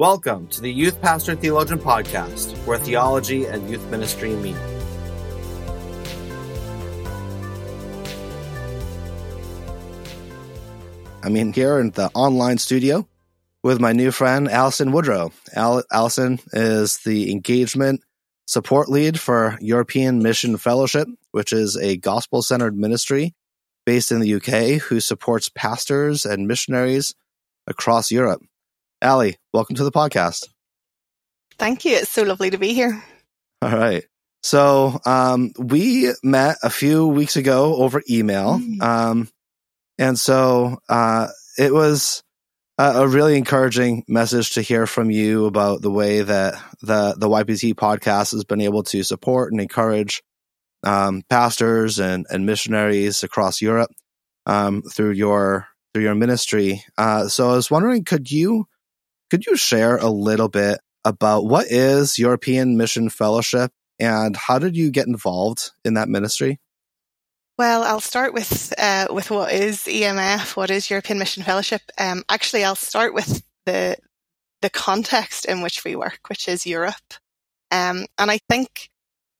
Welcome to the Youth Pastor Theologian Podcast, where theology and youth ministry meet. I'm in here in the online studio with my new friend, Alison Woodrow. Al- Alison is the engagement support lead for European Mission Fellowship, which is a gospel centered ministry based in the UK who supports pastors and missionaries across Europe. Allie, welcome to the podcast. Thank you. It's so lovely to be here. All right. So um, we met a few weeks ago over email. Mm. Um, and so uh, it was a, a, really encouraging message to hear from you about the way that the, the YPT podcast has been able to support and encourage um, pastors and, and missionaries across Europe um, through your through your ministry. Uh, so I was wondering, could you could you share a little bit about what is European Mission Fellowship and how did you get involved in that ministry? Well, I'll start with uh, with what is EMF, what is European Mission Fellowship. Um, actually, I'll start with the the context in which we work, which is Europe. Um, and I think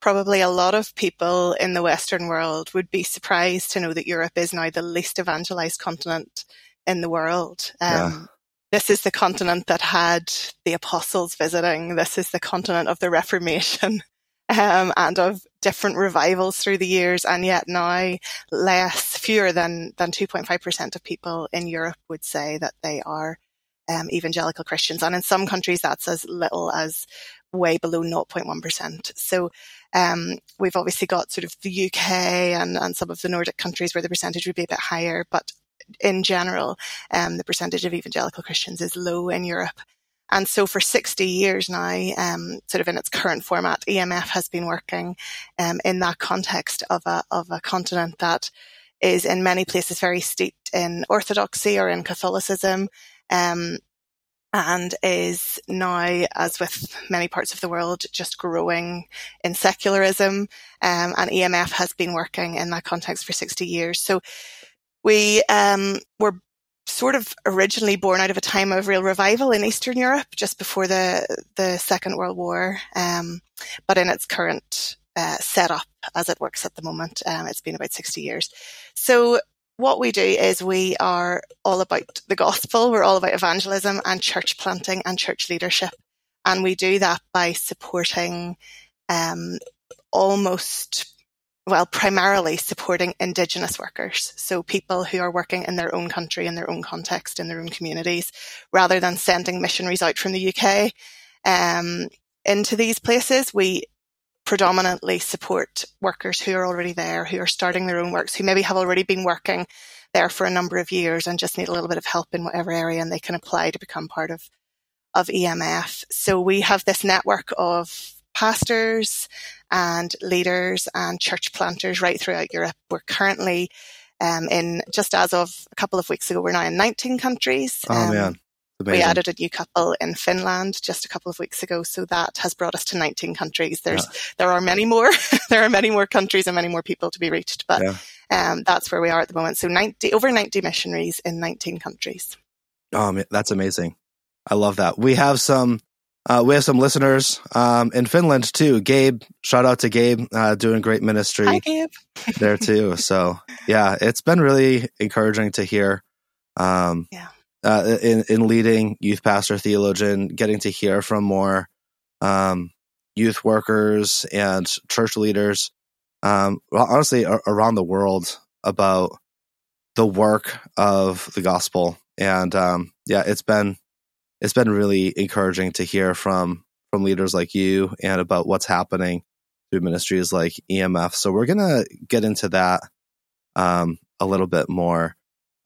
probably a lot of people in the Western world would be surprised to know that Europe is now the least evangelized continent in the world. Um. This is the continent that had the apostles visiting. This is the continent of the Reformation. Um, and of different revivals through the years. And yet now less, fewer than, than 2.5% of people in Europe would say that they are um, evangelical Christians. And in some countries, that's as little as way below 0.1%. So, um, we've obviously got sort of the UK and, and some of the Nordic countries where the percentage would be a bit higher, but in general, um, the percentage of evangelical Christians is low in Europe. And so for 60 years now, um, sort of in its current format, EMF has been working um, in that context of a, of a continent that is in many places very steeped in orthodoxy or in Catholicism. Um, and is now, as with many parts of the world, just growing in secularism. Um, and EMF has been working in that context for 60 years. So we um, were sort of originally born out of a time of real revival in Eastern Europe just before the the Second World War, um, but in its current uh, setup as it works at the moment, um, it's been about sixty years. So what we do is we are all about the gospel. We're all about evangelism and church planting and church leadership, and we do that by supporting um, almost well, primarily supporting Indigenous workers. So people who are working in their own country, in their own context, in their own communities, rather than sending missionaries out from the UK um, into these places. We predominantly support workers who are already there, who are starting their own works, who maybe have already been working there for a number of years and just need a little bit of help in whatever area and they can apply to become part of, of EMF. So we have this network of pastors and leaders and church planters right throughout Europe. We're currently um, in, just as of a couple of weeks ago, we're now in 19 countries. Oh, um, man. Amazing. We added a new couple in Finland just a couple of weeks ago, so that has brought us to 19 countries. There's yeah. there are many more, there are many more countries and many more people to be reached, but yeah. um, that's where we are at the moment. So 90 over 90 missionaries in 19 countries. Oh, that's amazing! I love that. We have some uh, we have some listeners um, in Finland too. Gabe, shout out to Gabe, uh, doing great ministry Hi, Gabe. there too. So yeah, it's been really encouraging to hear. Um, yeah. Uh, in in leading youth pastor theologian, getting to hear from more um, youth workers and church leaders, um, well, honestly, around the world about the work of the gospel. And um, yeah, it's been it's been really encouraging to hear from from leaders like you and about what's happening through ministries like EMF. So we're gonna get into that um, a little bit more.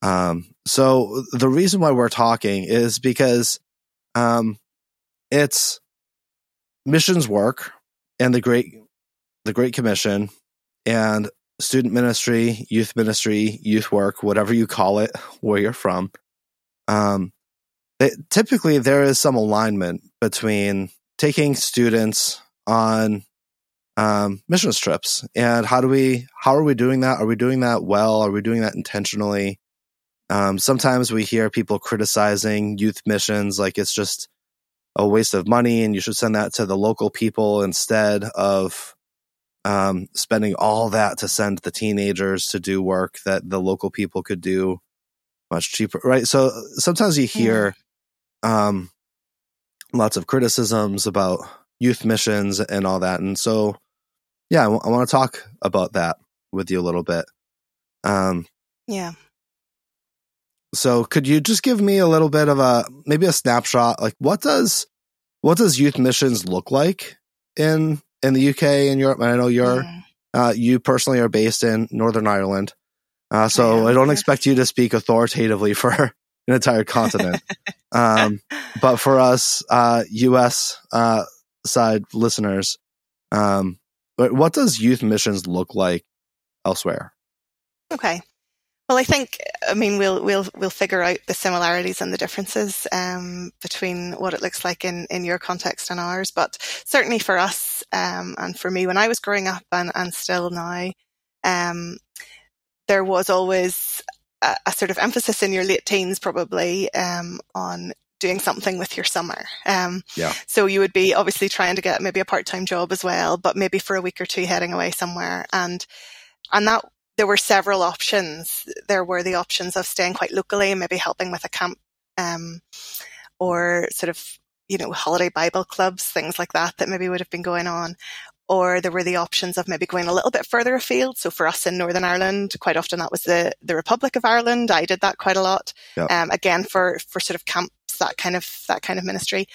Um, so the reason why we're talking is because um, it's missions work and the great the Great Commission and student ministry, youth ministry, youth work, whatever you call it, where you're from. Um, it, typically there is some alignment between taking students on um, missions trips and how do we how are we doing that? Are we doing that well? Are we doing that intentionally? Um, sometimes we hear people criticizing youth missions like it's just a waste of money and you should send that to the local people instead of um, spending all that to send the teenagers to do work that the local people could do much cheaper, right? So sometimes you hear um, lots of criticisms about youth missions and all that. And so, yeah, I, w- I want to talk about that with you a little bit. Um, yeah. So could you just give me a little bit of a maybe a snapshot like what does what does youth missions look like in in the UK and Europe? I know you're mm. uh, you personally are based in Northern Ireland. Uh, so I don't expect you to speak authoritatively for an entire continent. um, but for us uh, US uh, side listeners, um, what does youth missions look like elsewhere? Okay. Well, I think I mean we'll we'll we'll figure out the similarities and the differences um, between what it looks like in in your context and ours. But certainly for us um, and for me, when I was growing up and and still now, um, there was always a, a, sort of emphasis in your late teens, probably um, on doing something with your summer. Um, yeah. So you would be obviously trying to get maybe a part time job as well, but maybe for a week or two heading away somewhere and and that there were several options. There were the options of staying quite locally, maybe helping with a camp, um, or sort of, you know, holiday Bible clubs, things like that, that maybe would have been going on. Or there were the options of maybe going a little bit further afield. So for us in Northern Ireland, quite often that was the, the Republic of Ireland. I did that quite a lot. Yep. Um, again, for, for sort of camps, that kind of, that kind of ministry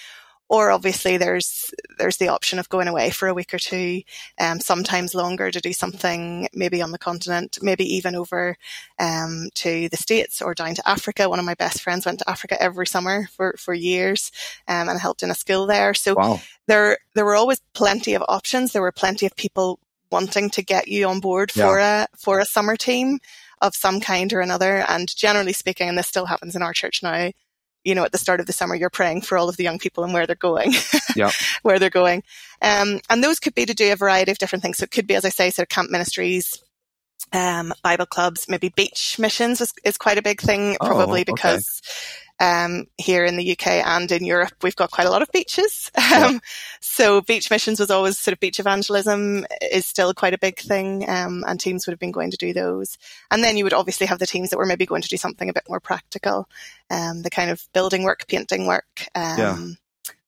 or obviously there's there's the option of going away for a week or two, um, sometimes longer to do something maybe on the continent, maybe even over um, to the states or down to Africa. One of my best friends went to Africa every summer for for years um, and helped in a school there. So wow. there there were always plenty of options. There were plenty of people wanting to get you on board for yeah. a for a summer team of some kind or another. And generally speaking, and this still happens in our church now, you know, at the start of the summer, you're praying for all of the young people and where they're going, yeah, where they're going. Um, and those could be to do a variety of different things. So it could be, as I say, sort of camp ministries, um, Bible clubs, maybe beach missions is, is quite a big thing, oh, probably oh, because um, here in the UK and in Europe, we've got quite a lot of beaches. Yeah. Um, so beach missions was always sort of beach evangelism is still quite a big thing. Um, and teams would have been going to do those. And then you would obviously have the teams that were maybe going to do something a bit more practical. Um, the kind of building work, painting work, yeah. Um,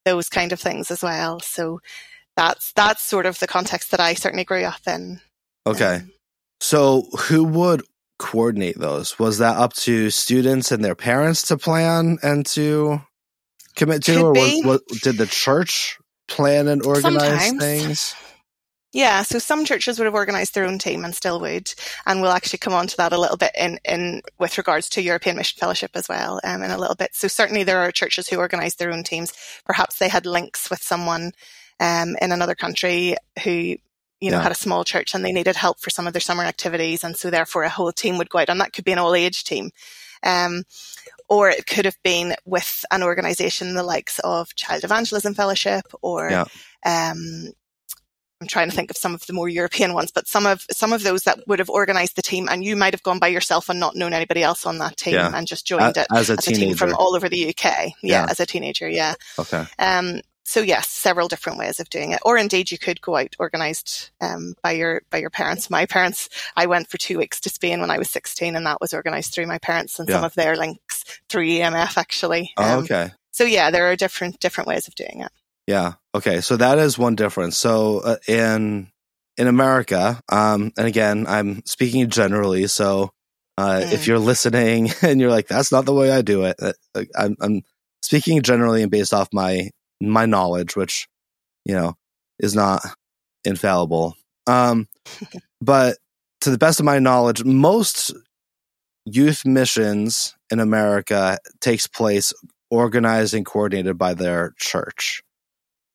those kind of things as well. So that's, that's sort of the context that I certainly grew up in. Okay. So who would coordinate those? Was that up to students and their parents to plan and to commit to, Could or was, was, did the church plan and organize Sometimes. things? Yeah, so some churches would have organised their own team and still would, and we'll actually come on to that a little bit in, in with regards to European Mission Fellowship as well um, in a little bit. So certainly there are churches who organise their own teams. Perhaps they had links with someone um, in another country who you know, yeah. had a small church and they needed help for some of their summer activities. And so therefore a whole team would go out and that could be an all age team. Um, or it could have been with an organization the likes of Child Evangelism Fellowship or, yeah. um, I'm trying to think of some of the more European ones, but some of some of those that would have organised the team, and you might have gone by yourself and not known anybody else on that team, yeah. and just joined it as a, as a team from all over the UK. Yeah, yeah, as a teenager. Yeah. Okay. Um, so yes, several different ways of doing it. Or indeed, you could go out organised um, by your by your parents. My parents, I went for two weeks to Spain when I was sixteen, and that was organised through my parents and yeah. some of their links through EMF actually. Oh, um, oh, okay. So yeah, there are different different ways of doing it. Yeah. Okay. So that is one difference. So uh, in in America, um, and again, I'm speaking generally. So uh, mm. if you're listening and you're like, "That's not the way I do it," uh, I'm, I'm speaking generally and based off my my knowledge, which you know is not infallible. Um, but to the best of my knowledge, most youth missions in America takes place organized and coordinated by their church.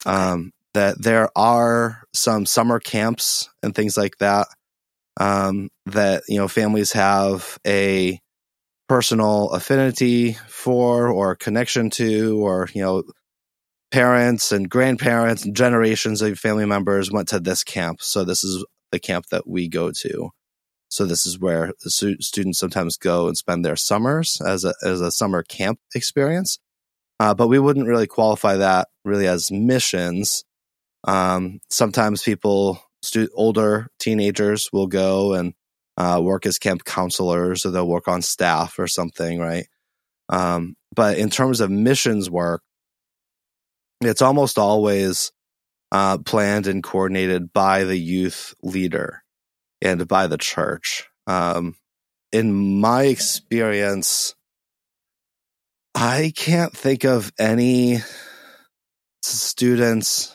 Um, that there are some summer camps and things like that um, that you know families have a personal affinity for or connection to or you know parents and grandparents and generations of family members went to this camp. So this is the camp that we go to. So this is where students sometimes go and spend their summers as a as a summer camp experience. uh, but we wouldn't really qualify that really as missions. Um, sometimes people, stu- older teenagers, will go and uh, work as camp counselors, or they'll work on staff or something, right? Um, but in terms of missions work, it's almost always uh, planned and coordinated by the youth leader and by the church. Um, in my experience, I can't think of any students.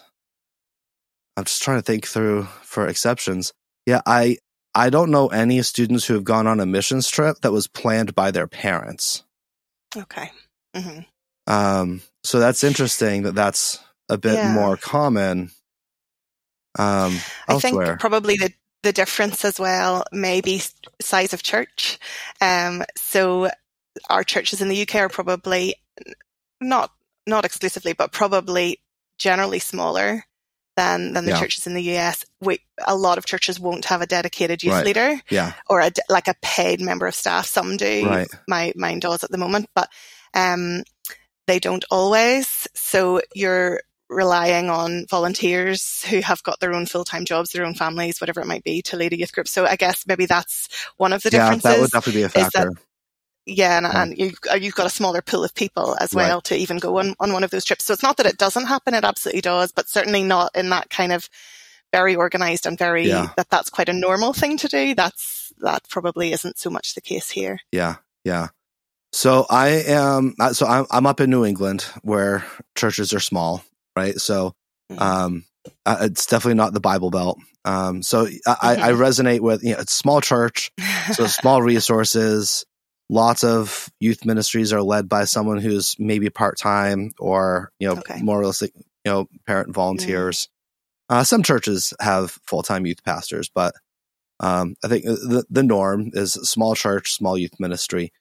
I'm just trying to think through for exceptions. Yeah, I I don't know any students who have gone on a missions trip that was planned by their parents. Okay. Mm-hmm. Um, so that's interesting that that's a bit yeah. more common. Um, I think probably the the difference as well may be size of church. Um, so our churches in the UK are probably not not exclusively, but probably generally smaller than than the yeah. churches in the US. We, a lot of churches won't have a dedicated youth right. leader, yeah, or a, like a paid member of staff. Some do. Right. My mine does at the moment, but um, they don't always. So you're relying on volunteers who have got their own full-time jobs, their own families, whatever it might be, to lead a youth group. So I guess maybe that's one of the yeah, differences. that would definitely be a factor. yeah, and, yeah. and you, uh, you've got a smaller pool of people as well right. to even go on, on one of those trips. So it's not that it doesn't happen; it absolutely does, but certainly not in that kind of very organized and very yeah. that that's quite a normal thing to do. That's that probably isn't so much the case here. Yeah, yeah. So I am. So I'm I'm up in New England where churches are small, right? So mm-hmm. um, uh, it's definitely not the Bible Belt. Um, so I, I mm-hmm. resonate with you know it's small church, so small resources. Lots of youth ministries are led by someone who's maybe part time or you know okay. more realistic, you know, parent mm. volunteers. Mm. Uh, some churches have full time youth pastors, but um, I think the the norm is small church, small youth ministry.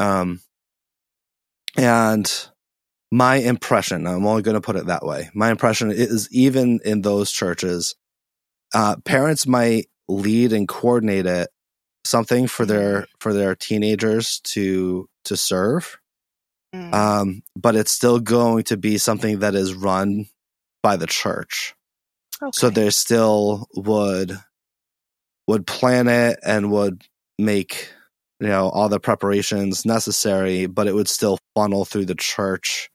Um, and my impression, I'm only going to put it that way. My impression is even in those churches, uh, parents might lead and coordinate it something for their mm-hmm. for their teenagers to to serve mm. um, but it's still going to be something that is run by the church okay. so they still would would plan it and would make you know all the preparations necessary but it would still funnel through the church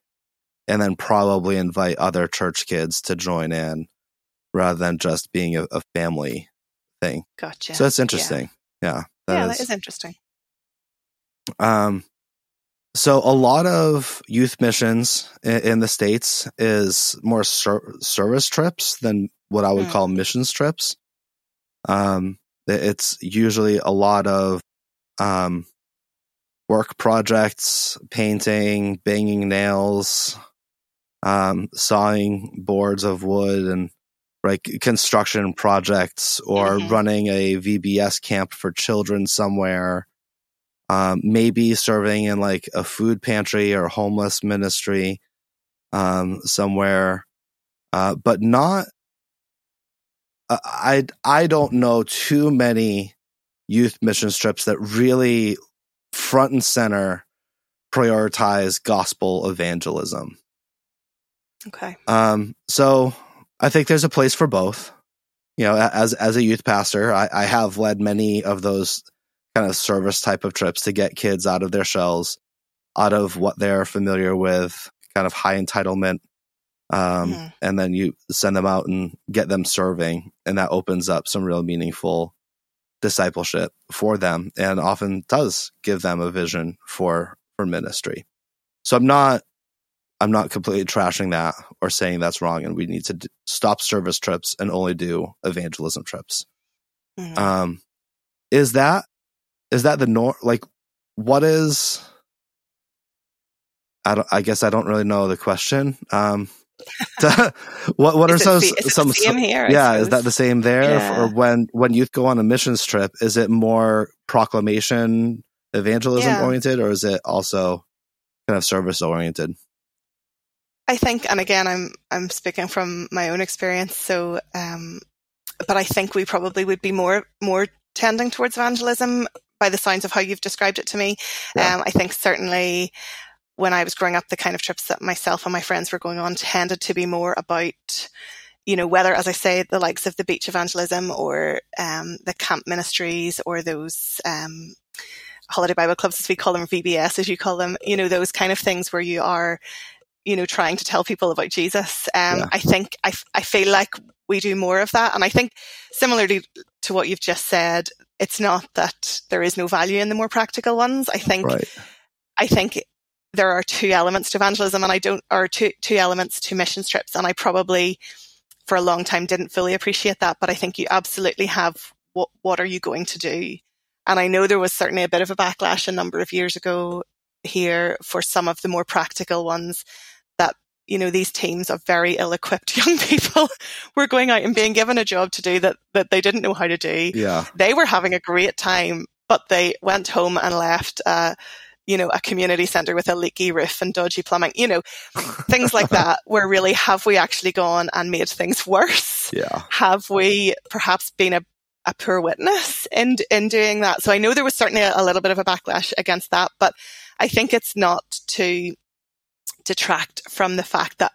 and then probably invite other church kids to join in rather than just being a, a family thing. Gotcha. So that's interesting. Yeah. Yeah that, yeah, is, that is interesting. Um so a lot of youth missions in, in the states is more ser- service trips than what i would mm. call missions trips. Um it's usually a lot of um, work projects, painting, banging nails, um, sawing boards of wood, and like construction projects, or mm-hmm. running a VBS camp for children somewhere. Um, maybe serving in like a food pantry or homeless ministry um, somewhere, uh, but not. Uh, I I don't know too many youth mission trips that really front and center prioritize gospel evangelism. Okay. Um, so I think there's a place for both. You know, as as a youth pastor, I, I have led many of those kind of service type of trips to get kids out of their shells, out of what they're familiar with, kind of high entitlement, um, mm-hmm. and then you send them out and get them serving, and that opens up some real meaningful discipleship for them and often does give them a vision for for ministry. So I'm not I'm not completely trashing that or saying that's wrong and we need to d- stop service trips and only do evangelism trips. Mm-hmm. Um is that is that the norm like what is I don't I guess I don't really know the question. Um what what are some some, some here, yeah is that the same there yeah. or when when youth go on a missions trip is it more proclamation evangelism yeah. oriented or is it also kind of service oriented i think and again i'm i'm speaking from my own experience so um but i think we probably would be more more tending towards evangelism by the signs of how you've described it to me yeah. um i think certainly when I was growing up, the kind of trips that myself and my friends were going on tended to be more about, you know, whether, as I say, the likes of the beach evangelism or um, the camp ministries or those um, holiday Bible clubs, as we call them, VBS, as you call them, you know, those kind of things where you are, you know, trying to tell people about Jesus. Um, yeah. I think I, I feel like we do more of that. And I think similarly to what you've just said, it's not that there is no value in the more practical ones. I think, right. I think there are two elements to evangelism and I don't, or two, two elements to mission trips. And I probably for a long time didn't fully appreciate that, but I think you absolutely have what, what are you going to do? And I know there was certainly a bit of a backlash a number of years ago here for some of the more practical ones that, you know, these teams of very ill equipped young people were going out and being given a job to do that, that they didn't know how to do. Yeah. They were having a great time, but they went home and left, uh, you know, a community center with a leaky roof and dodgy plumbing, you know, things like that, where really have we actually gone and made things worse? Yeah. Have we perhaps been a, a poor witness in, in doing that? So I know there was certainly a, a little bit of a backlash against that, but I think it's not to detract from the fact that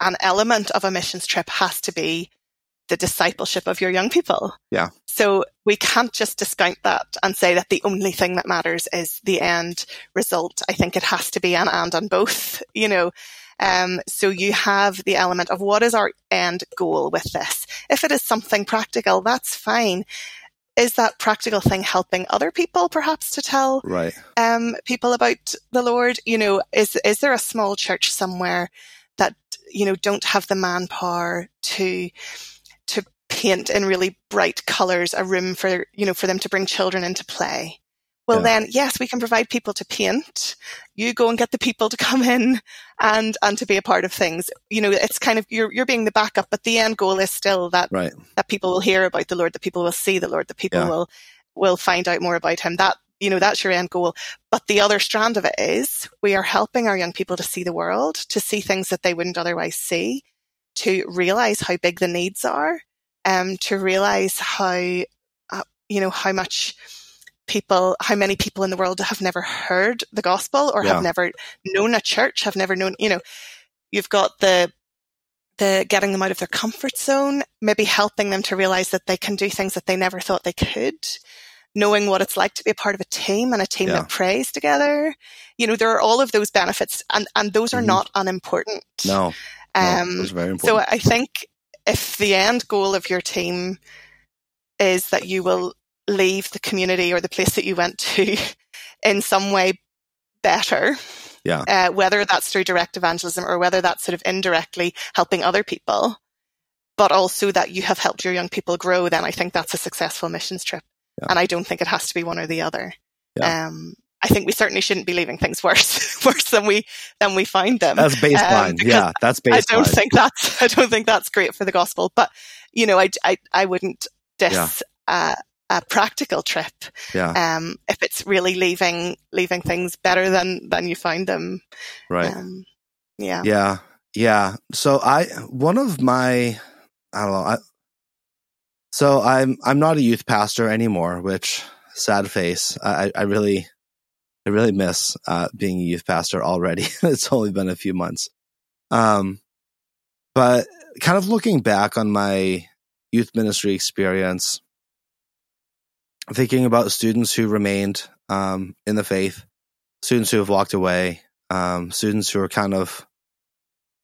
an element of a missions trip has to be the discipleship of your young people. Yeah. So we can't just discount that and say that the only thing that matters is the end result. I think it has to be an and on both, you know. Um, so you have the element of what is our end goal with this? If it is something practical, that's fine. Is that practical thing helping other people perhaps to tell right. um, people about the Lord? You know, is is there a small church somewhere that, you know, don't have the manpower to to paint in really bright colors a room for, you know, for them to bring children into play. Well, yeah. then, yes, we can provide people to paint. You go and get the people to come in and, and to be a part of things. You know, it's kind of, you're, you're being the backup, but the end goal is still that, right. that people will hear about the Lord, that people will see the Lord, that people yeah. will, will find out more about him. That, you know, that's your end goal. But the other strand of it is we are helping our young people to see the world, to see things that they wouldn't otherwise see, to realize how big the needs are, um, to realize how, uh, you know, how much people, how many people in the world have never heard the gospel or yeah. have never known a church, have never known, you know, you've got the, the getting them out of their comfort zone, maybe helping them to realize that they can do things that they never thought they could knowing what it's like to be a part of a team and a team yeah. that prays together. You know, there are all of those benefits and, and those are mm-hmm. not unimportant. No. Um, no, so I think if the end goal of your team is that you will leave the community or the place that you went to in some way better, yeah, uh, whether that's through direct evangelism or whether that's sort of indirectly helping other people, but also that you have helped your young people grow, then I think that's a successful missions trip. Yeah. And I don't think it has to be one or the other. Yeah. Um, I think we certainly shouldn't be leaving things worse worse than we than we find them. That's baseline. Um, yeah, that's baseline. I don't think that's I don't think that's great for the gospel. But you know, I I, I wouldn't diss yeah. a, a practical trip. Yeah. Um, if it's really leaving leaving things better than than you find them. Right. Um, yeah. Yeah. Yeah. So I one of my I don't know. I, so I'm I'm not a youth pastor anymore, which sad face. I I really I really miss uh, being a youth pastor already. it's only been a few months. Um, but kind of looking back on my youth ministry experience, thinking about students who remained um, in the faith, students who have walked away, um, students who are kind of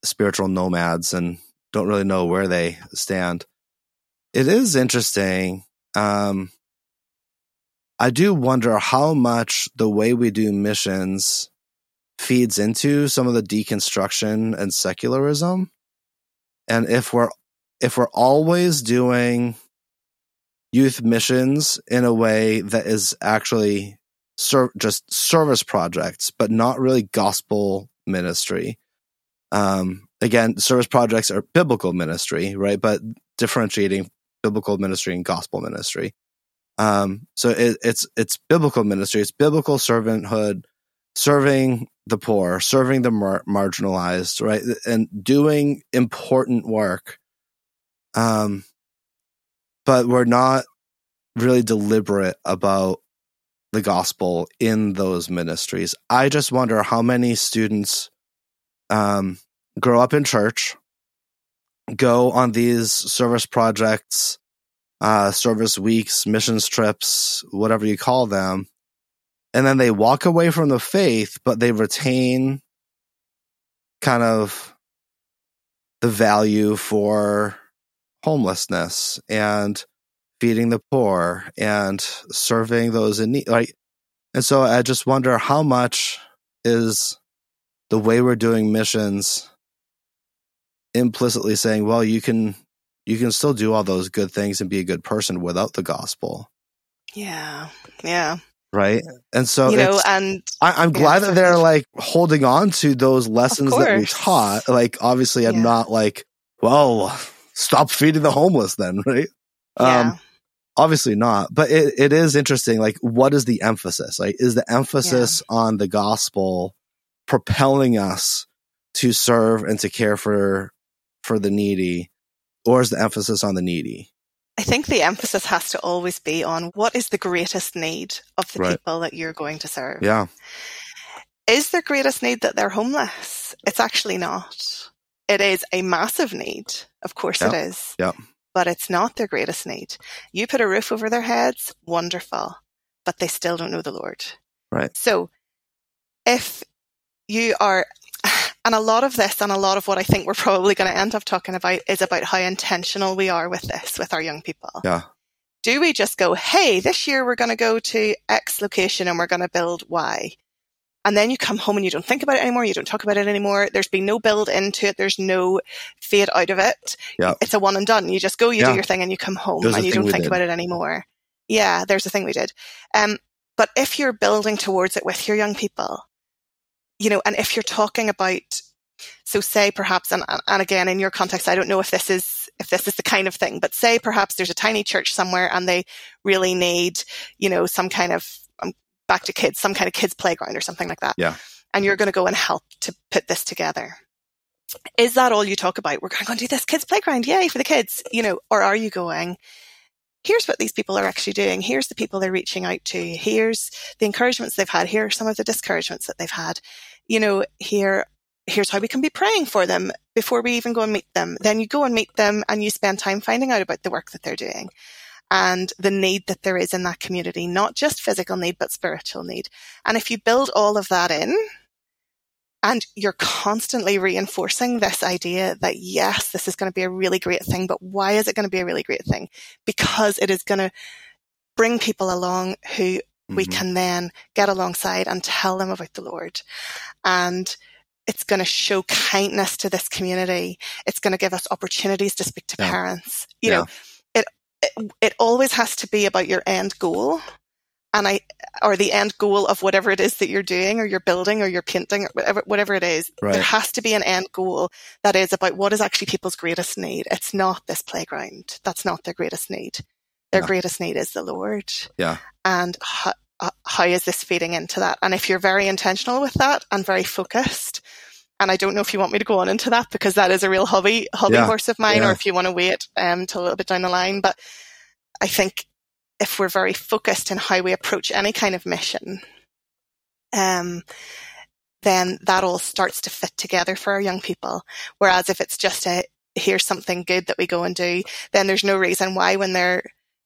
spiritual nomads and don't really know where they stand. It is interesting um, I do wonder how much the way we do missions feeds into some of the deconstruction and secularism. And if we're if we're always doing youth missions in a way that is actually ser- just service projects, but not really gospel ministry. Um, again, service projects are biblical ministry, right? But differentiating biblical ministry and gospel ministry. Um, so it, it's it's biblical ministry. It's biblical servanthood, serving the poor, serving the mar- marginalized, right, and doing important work. Um, but we're not really deliberate about the gospel in those ministries. I just wonder how many students um, grow up in church, go on these service projects, uh, service weeks, missions trips, whatever you call them, and then they walk away from the faith, but they retain kind of the value for homelessness and feeding the poor and serving those in need. Like, and so I just wonder how much is the way we're doing missions implicitly saying, well, you can you can still do all those good things and be a good person without the gospel. Yeah. Yeah. Right. And so, you know, and I, am glad yeah, that they're like holding on to those lessons that we taught. Like, obviously, I'm yeah. not like, well, stop feeding the homeless then, right? Yeah. Um, obviously not, but it, it is interesting. Like, what is the emphasis? Like, is the emphasis yeah. on the gospel propelling us to serve and to care for, for the needy? Or is the emphasis on the needy? I think the emphasis has to always be on what is the greatest need of the right. people that you're going to serve. Yeah. Is their greatest need that they're homeless? It's actually not. It is a massive need. Of course yeah. it is. Yeah. But it's not their greatest need. You put a roof over their heads, wonderful. But they still don't know the Lord. Right. So if you are and a lot of this and a lot of what I think we're probably going to end up talking about is about how intentional we are with this with our young people. Yeah. Do we just go, hey, this year we're going to go to X location and we're going to build Y? And then you come home and you don't think about it anymore. You don't talk about it anymore. There's been no build into it. There's no fade out of it. Yeah. It's a one and done. You just go, you yeah. do your thing and you come home there's and you don't think did. about it anymore. Yeah, there's a thing we did. Um, but if you're building towards it with your young people, you know, and if you're talking about, so say perhaps, and, and again, in your context, I don't know if this is, if this is the kind of thing, but say perhaps there's a tiny church somewhere and they really need, you know, some kind of, um, back to kids, some kind of kids playground or something like that. Yeah. And you're going to go and help to put this together. Is that all you talk about? We're going to go and do this kids playground. Yay for the kids, you know, or are you going, here's what these people are actually doing. Here's the people they're reaching out to. Here's the encouragements they've had. Here are some of the discouragements that they've had. You know, here, here's how we can be praying for them before we even go and meet them. Then you go and meet them and you spend time finding out about the work that they're doing and the need that there is in that community, not just physical need, but spiritual need. And if you build all of that in, and you're constantly reinforcing this idea that yes, this is going to be a really great thing, but why is it going to be a really great thing? Because it is going to bring people along who mm-hmm. we can then get alongside and tell them about the Lord. And it's going to show kindness to this community. It's going to give us opportunities to speak to yeah. parents. You yeah. know, it, it, it always has to be about your end goal and I, or the end goal of whatever it is that you're doing or you're building or you're painting or whatever, whatever it is, right. there has to be an end goal that is about what is actually people's greatest need. It's not this playground. That's not their greatest need. Their yeah. greatest need is the Lord. Yeah. And how, uh, how is this feeding into that? And if you're very intentional with that and very focused, and I don't know if you want me to go on into that because that is a real hobby, hobby yeah. horse of mine, yeah. or if you want to wait um, till a little bit down the line. But I think if we're very focused in how we approach any kind of mission, um, then that all starts to fit together for our young people. Whereas if it's just a, here's something good that we go and do, then there's no reason why when they're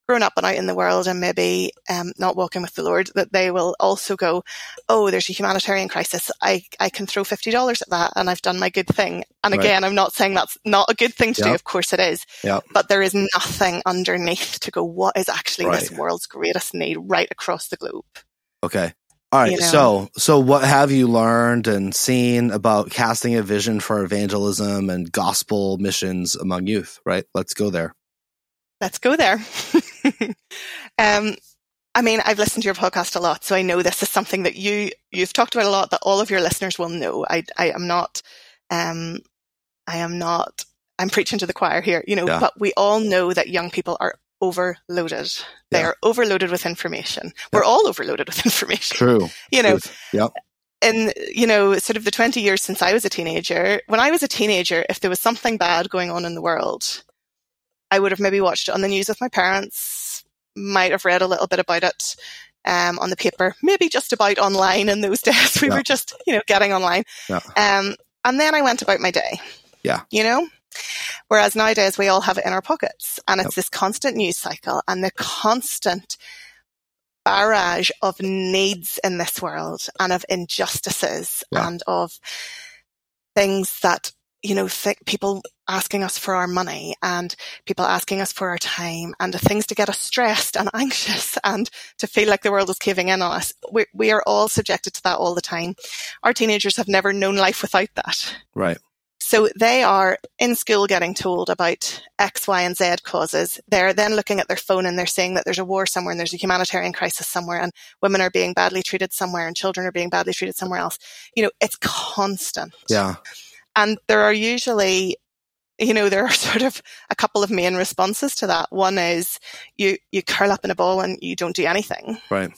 grown up and out in the world and maybe um, not walking with the Lord, that they will also go, oh, there's a humanitarian crisis. I, I can throw $50 at that and I've done my good thing. And right. again, I'm not saying that's not a good thing to yep. do. Of course it is. Yep. But there is nothing underneath to go, what is actually right. this world's greatest need right across the globe? Okay. All right. You know? So, so what have you learned and seen about casting a vision for evangelism and gospel missions among youth? Right. Let's go there let's go there. um, I mean, I've listened to your podcast a lot, so I know this is something that you you've talked about a lot that all of your listeners will know. I I am not, um, I am not. I'm preaching to the choir here, you know. Yeah. But we all know that young people are overloaded. They yeah. are overloaded with information. We're all overloaded with information. True. You know. Yep. In you know, sort of the 20 years since I was a teenager, when I was a teenager, if there was something bad going on in the world, I would have maybe watched it on the news with my parents, might have read a little bit about it. um, on the paper, maybe just about online in those days. We yeah. were just, you know, getting online. Yeah. Um, and then I went about my day. Yeah. You know? Whereas nowadays we all have it in our pockets and it's yep. this constant news cycle and the constant barrage of needs in this world and of injustices yeah. and of things that you know, th- people asking us for our money and people asking us for our time and the things to get us stressed and anxious and to feel like the world is caving in on us. We, we are all subjected to that all the time. Our teenagers have never known life without that. Right. So they are in school getting told about X, Y, and Z causes. They're then looking at their phone and they're saying that there's a war somewhere and there's a humanitarian crisis somewhere and women are being badly treated somewhere and children are being badly treated somewhere else. You know, it's constant. Yeah. And there are usually you know, there are sort of a couple of main responses to that. One is you, you curl up in a ball and you don't do anything. Right.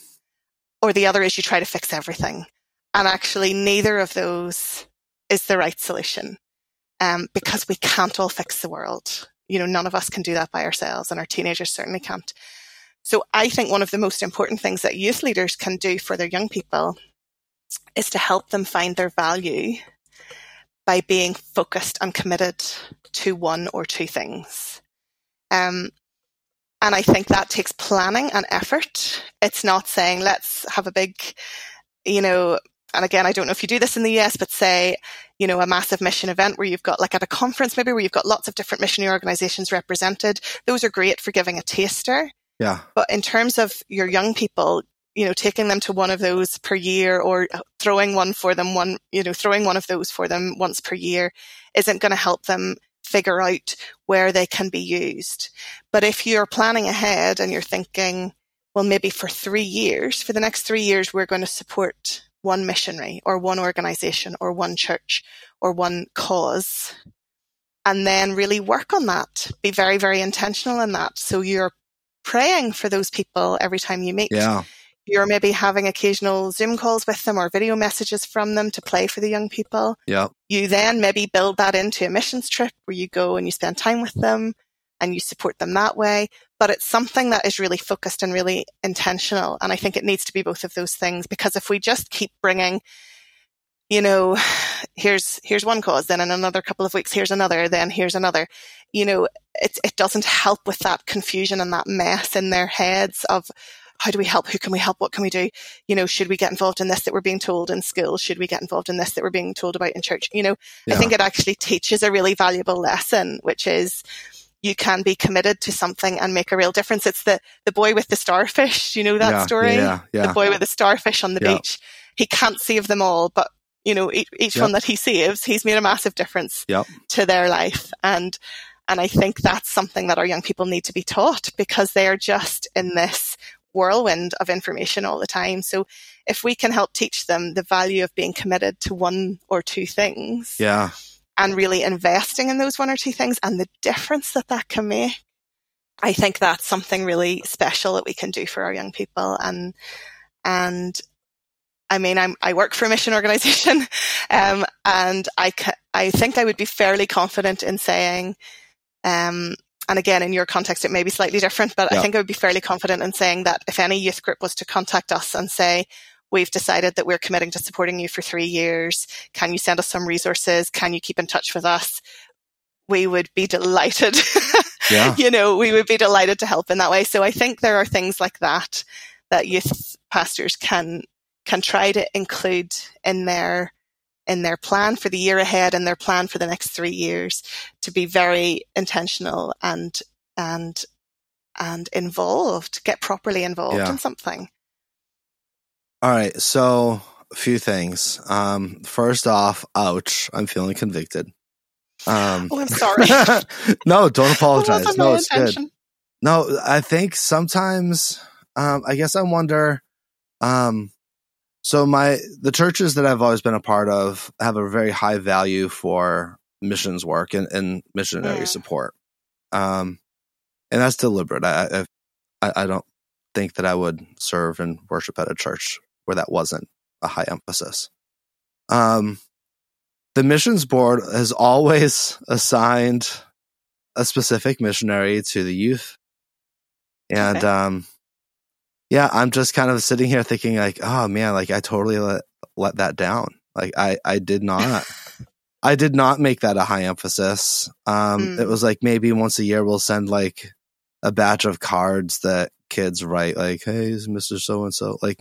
Or the other is you try to fix everything. And actually neither of those is the right solution um, because we can't all fix the world. You know, none of us can do that by ourselves, and our teenagers certainly can't. So I think one of the most important things that youth leaders can do for their young people is to help them find their value by being focused and committed to one or two things. Um, and I think that takes planning and effort. It's not saying let's have a big, you know, and again, I don't know if you do this in the US, but say, you know, a massive mission event where you've got like at a conference, maybe where you've got lots of different missionary organizations represented. Those are great for giving a taster. Yeah. But in terms of your young people, you know, taking them to one of those per year or throwing one for them one, you know, throwing one of those for them once per year isn't going to help them figure out where they can be used. But if you're planning ahead and you're thinking, well, maybe for three years, for the next three years, we're going to support one missionary or one organization or one church or one cause and then really work on that. Be very, very intentional in that. So you're praying for those people every time you meet. Yeah. You're maybe having occasional Zoom calls with them or video messages from them to play for the young people. Yeah. You then maybe build that into a missions trip where you go and you spend time with them and you support them that way. But it's something that is really focused and really intentional. And I think it needs to be both of those things because if we just keep bringing, you know, here's, here's one cause, then in another couple of weeks, here's another, then here's another, you know, it, it doesn't help with that confusion and that mess in their heads of, how do we help? Who can we help? What can we do? You know, should we get involved in this that we're being told in school? Should we get involved in this that we're being told about in church? You know, yeah. I think it actually teaches a really valuable lesson, which is, you can be committed to something and make a real difference. It's the, the boy with the starfish. You know that yeah, story? Yeah, yeah. The boy with the starfish on the yeah. beach. He can't save them all, but you know, each, each yep. one that he saves, he's made a massive difference yep. to their life. And, and I think that's something that our young people need to be taught because they are just in this whirlwind of information all the time. So if we can help teach them the value of being committed to one or two things. Yeah and really investing in those one or two things and the difference that that can make. I think that's something really special that we can do for our young people. And, and I mean, I'm, I work for a mission organization, um, and I, ca- I think I would be fairly confident in saying, um, and again, in your context, it may be slightly different, but yeah. I think I would be fairly confident in saying that if any youth group was to contact us and say, we've decided that we're committing to supporting you for three years. Can you send us some resources? Can you keep in touch with us? We would be delighted. Yeah. you know, we would be delighted to help in that way. So I think there are things like that that youth pastors can can try to include in their in their plan for the year ahead and their plan for the next three years to be very intentional and and and involved, get properly involved yeah. in something. All right. So a few things. Um, first off, ouch, I'm feeling convicted. Um, oh, I'm sorry. no, don't apologize. no, it's intention. good. No, I think sometimes, um, I guess I wonder, um, so my, the churches that I've always been a part of have a very high value for missions work and, and missionary yeah. support. Um, and that's deliberate. I, I, I don't think that I would serve and worship at a church where that wasn't a high emphasis. Um, the missions board has always assigned a specific missionary to the youth. And okay. um, yeah, I'm just kind of sitting here thinking like, oh man, like I totally let let that down. Like I I did not. I did not make that a high emphasis. Um, mm. It was like maybe once a year we'll send like a batch of cards that kids write, like, "Hey, Mister So and So." Like,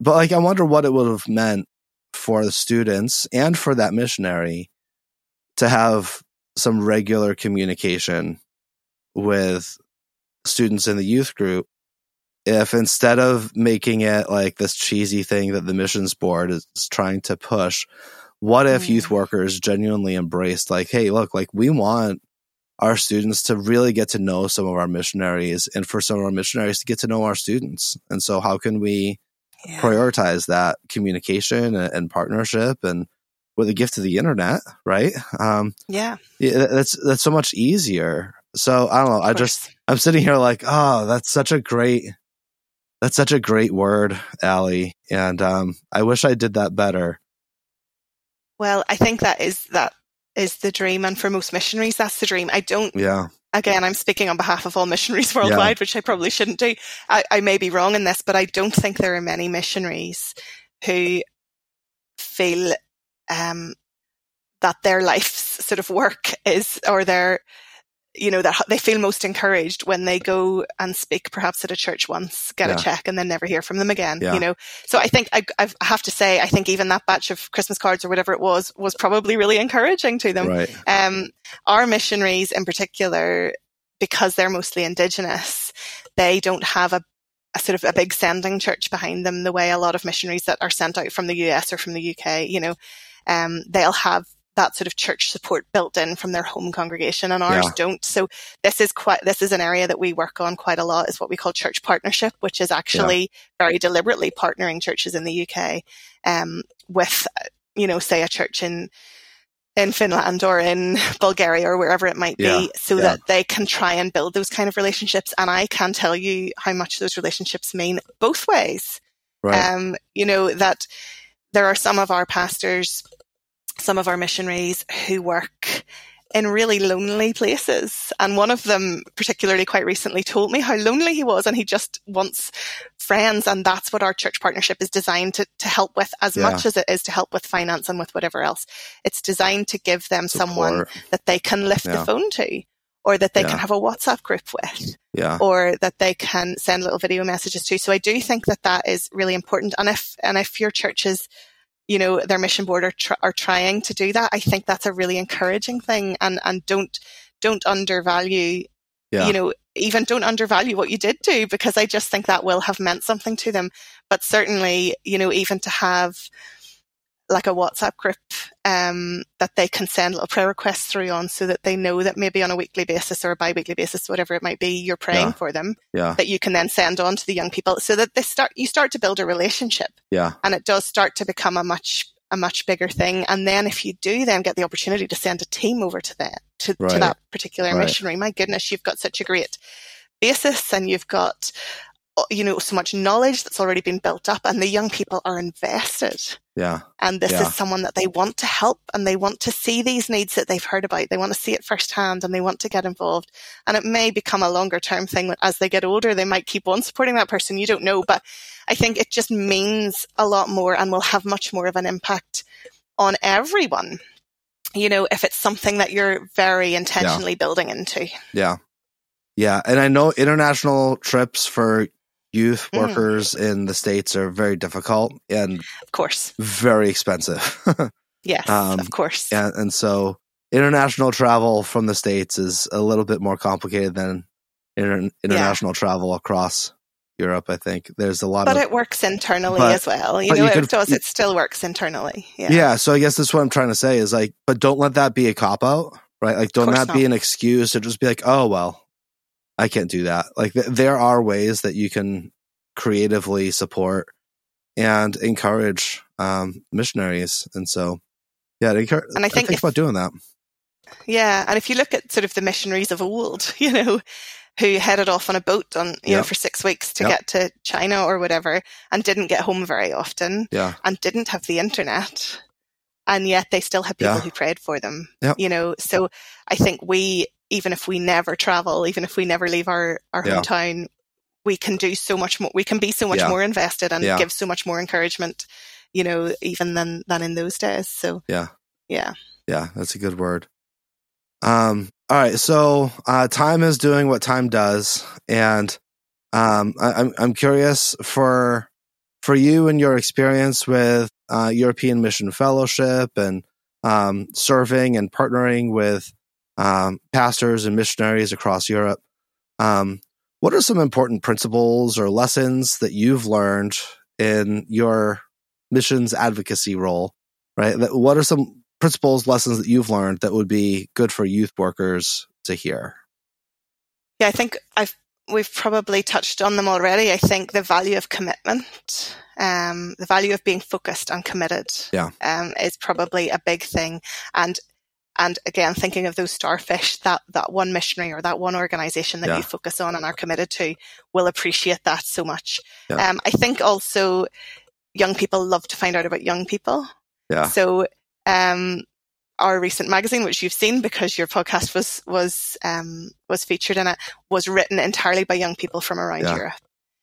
but like I wonder what it would have meant for the students and for that missionary to have some regular communication with students in the youth group if instead of making it like this cheesy thing that the missions board is trying to push, what if mm. youth workers genuinely embraced like, hey, look, like we want our students to really get to know some of our missionaries and for some of our missionaries to get to know our students. And so how can we yeah. prioritize that communication and, and, partnership and with the gift of the internet, right? Um, yeah. yeah. That's, that's so much easier. So I don't know. I just, I'm sitting here like, oh, that's such a great, that's such a great word, Ali. And um, I wish I did that better. Well, I think that is that is the dream, and for most missionaries, that's the dream. I don't. Yeah. Again, I'm speaking on behalf of all missionaries worldwide, yeah. which I probably shouldn't do. I, I may be wrong in this, but I don't think there are many missionaries who feel um, that their life's sort of work is, or their you know, that they feel most encouraged when they go and speak perhaps at a church once, get yeah. a check and then never hear from them again, yeah. you know? So I think I, I, have to say, I think even that batch of Christmas cards or whatever it was, was probably really encouraging to them. Right. Um, our missionaries in particular, because they're mostly indigenous, they don't have a a sort of a big sending church behind them the way a lot of missionaries that are sent out from the US or from the UK, you know, um, they'll have that sort of church support built in from their home congregation and ours yeah. don't. So this is quite, this is an area that we work on quite a lot is what we call church partnership, which is actually yeah. very deliberately partnering churches in the UK, um, with, you know, say a church in, in Finland or in Bulgaria or wherever it might yeah. be so that they can try and build those kind of relationships. And I can tell you how much those relationships mean both ways. Right. Um, you know, that there are some of our pastors some of our missionaries who work in really lonely places. And one of them, particularly quite recently, told me how lonely he was and he just wants friends. And that's what our church partnership is designed to, to help with as yeah. much as it is to help with finance and with whatever else. It's designed to give them Support. someone that they can lift yeah. the phone to or that they yeah. can have a WhatsApp group with. Yeah. Or that they can send little video messages to. So I do think that that is really important. And if, and if your church is you know, their mission board are, tr- are trying to do that. I think that's a really encouraging thing and, and don't, don't undervalue, yeah. you know, even don't undervalue what you did do because I just think that will have meant something to them. But certainly, you know, even to have, like a WhatsApp group um, that they can send little prayer requests through on so that they know that maybe on a weekly basis or a bi-weekly basis, whatever it might be, you're praying yeah. for them. Yeah. That you can then send on to the young people so that they start, you start to build a relationship. Yeah. And it does start to become a much, a much bigger thing. And then if you do then get the opportunity to send a team over to that, to, right. to that particular right. missionary, my goodness, you've got such a great basis and you've got you know, so much knowledge that's already been built up and the young people are invested. Yeah. And this yeah. is someone that they want to help and they want to see these needs that they've heard about. They want to see it firsthand and they want to get involved. And it may become a longer term thing as they get older. They might keep on supporting that person. You don't know, but I think it just means a lot more and will have much more of an impact on everyone. You know, if it's something that you're very intentionally yeah. building into. Yeah. Yeah. And I know international trips for youth mm. workers in the states are very difficult and of course very expensive yes um, of course and, and so international travel from the states is a little bit more complicated than inter- international yeah. travel across Europe, I think there's a lot but of, it works internally but, as well. You know, you could, it does. It still works internally. Yeah. Yeah. So I guess that's what I'm trying to say is like, but don't let that be a cop out, right? Like, don't that not. be an excuse to just be like, oh well, I can't do that. Like th- there are ways that you can creatively support and encourage um, missionaries. And so, yeah, encourage, and I think, I think if, about doing that. Yeah, and if you look at sort of the missionaries of old, you know, who headed off on a boat on you yep. know for six weeks to yep. get to China or whatever, and didn't get home very often, yeah. and didn't have the internet, and yet they still had people yeah. who prayed for them. Yep. You know, so I think we even if we never travel, even if we never leave our, our yeah. hometown, we can do so much more. We can be so much yeah. more invested and give so much more encouragement, you know, even than than in those days. So yeah, yeah, yeah, that's a good word. Um, all right, so uh, time is doing what time does, and um, I, I'm, I'm curious for for you and your experience with uh, European Mission Fellowship and um, serving and partnering with um, pastors and missionaries across Europe. Um, what are some important principles or lessons that you've learned in your missions advocacy role? Right. What are some principles, lessons that you've learned that would be good for youth workers to hear? Yeah, I think I've we've probably touched on them already. I think the value of commitment, um, the value of being focused and committed, yeah. um, is probably a big thing. And and again, thinking of those starfish, that, that one missionary or that one organization that yeah. you focus on and are committed to will appreciate that so much. Yeah. Um, I think also young people love to find out about young people. Yeah. So, um, our recent magazine, which you've seen because your podcast was was um, was featured in it, was written entirely by young people from around yeah. Europe.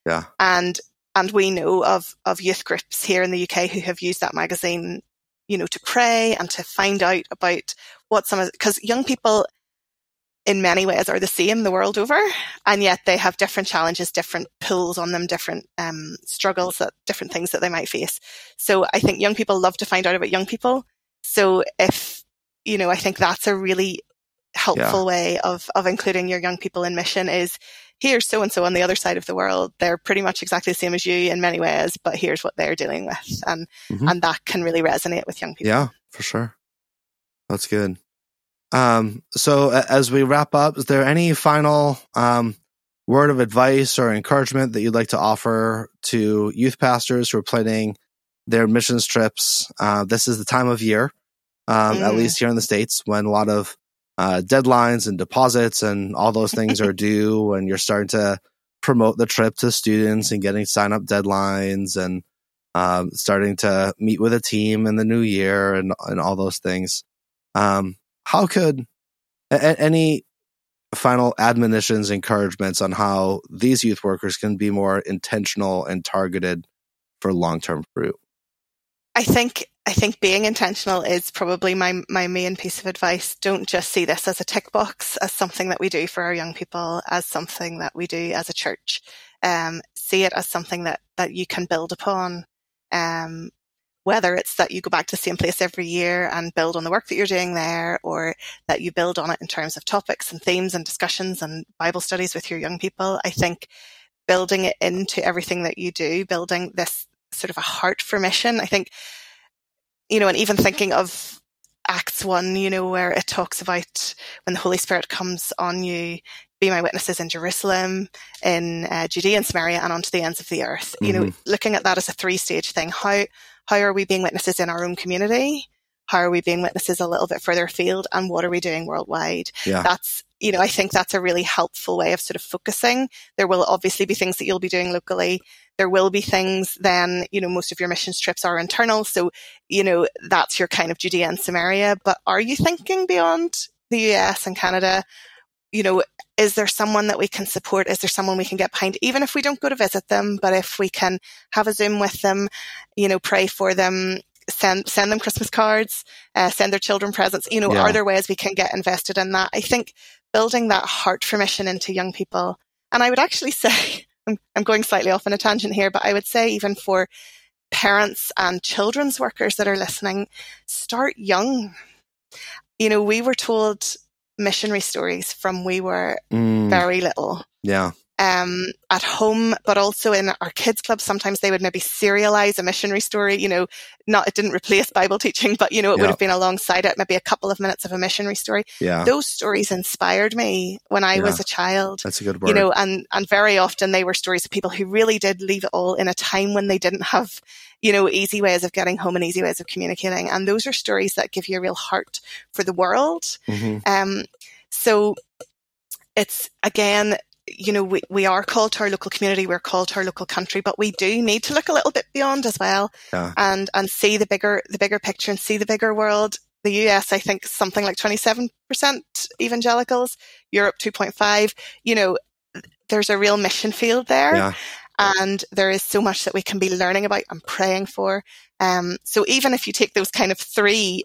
Yeah, and and we know of of youth groups here in the UK who have used that magazine, you know, to pray and to find out about what some of, because young people in many ways are the same the world over, and yet they have different challenges, different pulls on them, different um, struggles, that different things that they might face. So I think young people love to find out about young people. So if you know, I think that's a really helpful yeah. way of of including your young people in mission is here's so and so on the other side of the world. They're pretty much exactly the same as you in many ways, but here's what they're dealing with, and mm-hmm. and that can really resonate with young people. Yeah, for sure. That's good. Um, so as we wrap up, is there any final um, word of advice or encouragement that you'd like to offer to youth pastors who are planning their missions trips? Uh, this is the time of year, um, mm. at least here in the States, when a lot of uh, deadlines and deposits and all those things are due, and you're starting to promote the trip to students and getting sign up deadlines and um, starting to meet with a team in the new year and, and all those things. Um, how could a- any final admonitions, encouragements on how these youth workers can be more intentional and targeted for long term fruit? I think I think being intentional is probably my my main piece of advice. Don't just see this as a tick box, as something that we do for our young people, as something that we do as a church. Um, see it as something that that you can build upon. Um, whether it's that you go back to the same place every year and build on the work that you're doing there, or that you build on it in terms of topics and themes and discussions and Bible studies with your young people. I think building it into everything that you do, building this sort of a heart for mission. I think, you know, and even thinking of Acts 1, you know, where it talks about when the Holy Spirit comes on you, be my witnesses in Jerusalem, in uh, Judea and Samaria, and onto the ends of the earth. Mm-hmm. You know, mm-hmm. looking at that as a three stage thing. How how are we being witnesses in our own community? How are we being witnesses a little bit further afield? And what are we doing worldwide? Yeah. That's, you know, I think that's a really helpful way of sort of focusing. There will obviously be things that you'll be doing locally. There will be things then, you know, most of your missions trips are internal. So, you know, that's your kind of Judea and Samaria. But are you thinking beyond the US and Canada? you know, is there someone that we can support? Is there someone we can get behind? Even if we don't go to visit them, but if we can have a Zoom with them, you know, pray for them, send send them Christmas cards, uh, send their children presents. You know, yeah. are there ways we can get invested in that? I think building that heart for mission into young people, and I would actually say, I'm, I'm going slightly off on a tangent here, but I would say even for parents and children's workers that are listening, start young. You know, we were told missionary stories from we were mm. very little. Yeah. Um, at home, but also in our kids' club, sometimes they would maybe serialize a missionary story. You know, not it didn't replace Bible teaching, but you know, it yeah. would have been alongside it, maybe a couple of minutes of a missionary story. Yeah. Those stories inspired me when I yeah. was a child. That's a good word. You know, and and very often they were stories of people who really did leave it all in a time when they didn't have you know, easy ways of getting home and easy ways of communicating. And those are stories that give you a real heart for the world. Mm-hmm. Um, so it's again, you know, we, we are called to our local community, we're called to our local country, but we do need to look a little bit beyond as well yeah. and, and see the bigger, the bigger picture and see the bigger world. The US, I think something like 27% evangelicals, Europe 2.5, you know, there's a real mission field there. Yeah. And there is so much that we can be learning about and praying for. Um, so even if you take those kind of three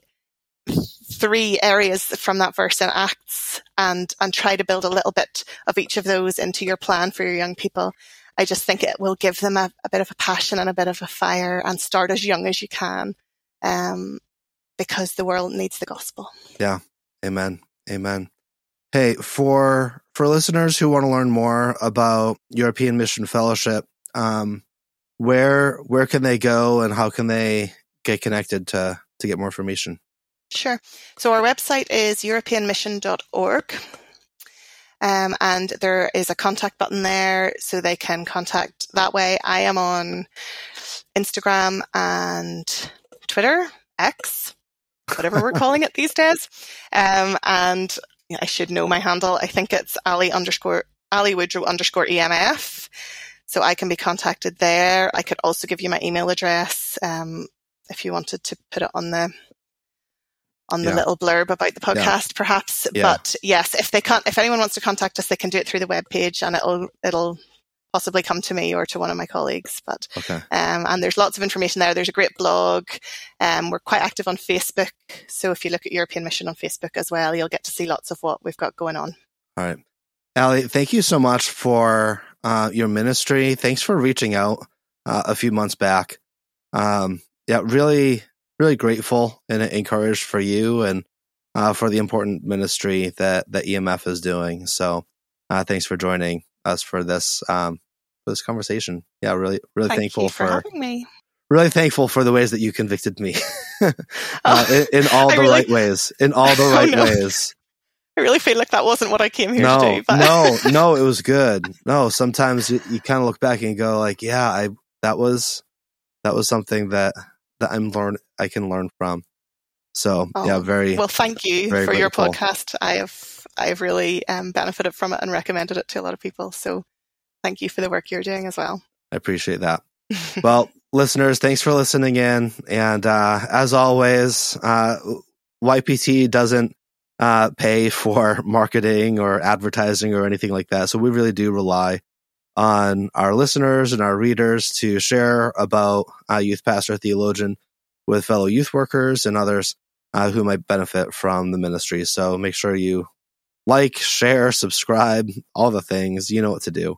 three areas from that verse in Acts and and try to build a little bit of each of those into your plan for your young people. I just think it will give them a, a bit of a passion and a bit of a fire and start as young as you can. Um, because the world needs the gospel. Yeah. Amen. Amen. Hey, for for listeners who want to learn more about European Mission Fellowship, um, where where can they go and how can they get connected to to get more information? Sure. So our website is europeanmission.org. Um, and there is a contact button there so they can contact that way. I am on Instagram and Twitter, X, whatever we're calling it these days. Um, and I should know my handle. I think it's Ali underscore, Ali Woodrow underscore EMF. So I can be contacted there. I could also give you my email address, um, if you wanted to put it on the on the yeah. little blurb about the podcast, yeah. perhaps. Yeah. But yes, if they can't, if anyone wants to contact us, they can do it through the web page, and it'll it'll possibly come to me or to one of my colleagues. But okay. um, and there's lots of information there. There's a great blog. Um, we're quite active on Facebook, so if you look at European Mission on Facebook as well, you'll get to see lots of what we've got going on. All right, Ali, thank you so much for uh, your ministry. Thanks for reaching out uh, a few months back. Um, yeah, really really grateful and encouraged for you and uh, for the important ministry that that EMF is doing. So, uh, thanks for joining us for this um, for this conversation. Yeah, really, really Thank thankful for, for having me. Really thankful for the ways that you convicted me uh, oh, in, in, all the really, right ways. In all the oh, right oh, no. ways. I really feel like that wasn't what I came here no, to do. But. no, no, it was good. No, sometimes you, you kind of look back and go like, yeah, I that was that was something that that I'm learn I can learn from. So oh, yeah, very well. Thank you for your podcast. I have I've really um, benefited from it and recommended it to a lot of people. So thank you for the work you're doing as well. I appreciate that. well, listeners, thanks for listening in. And uh, as always, uh, YPT doesn't uh, pay for marketing or advertising or anything like that. So we really do rely on our listeners and our readers to share about uh, Youth Pastor Theologian with fellow youth workers and others uh, who might benefit from the ministry. So make sure you like, share, subscribe, all the things. You know what to do.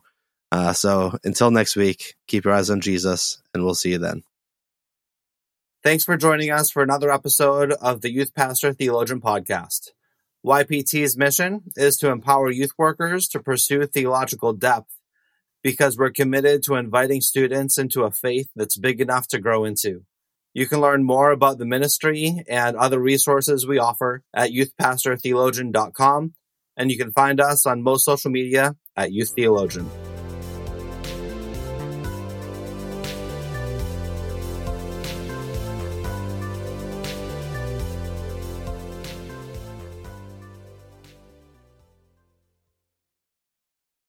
Uh, so until next week, keep your eyes on Jesus, and we'll see you then. Thanks for joining us for another episode of the Youth Pastor Theologian Podcast. YPT's mission is to empower youth workers to pursue theological depth because we're committed to inviting students into a faith that's big enough to grow into. You can learn more about the ministry and other resources we offer at youthpastortheologian.com, and you can find us on most social media at Youth Theologian.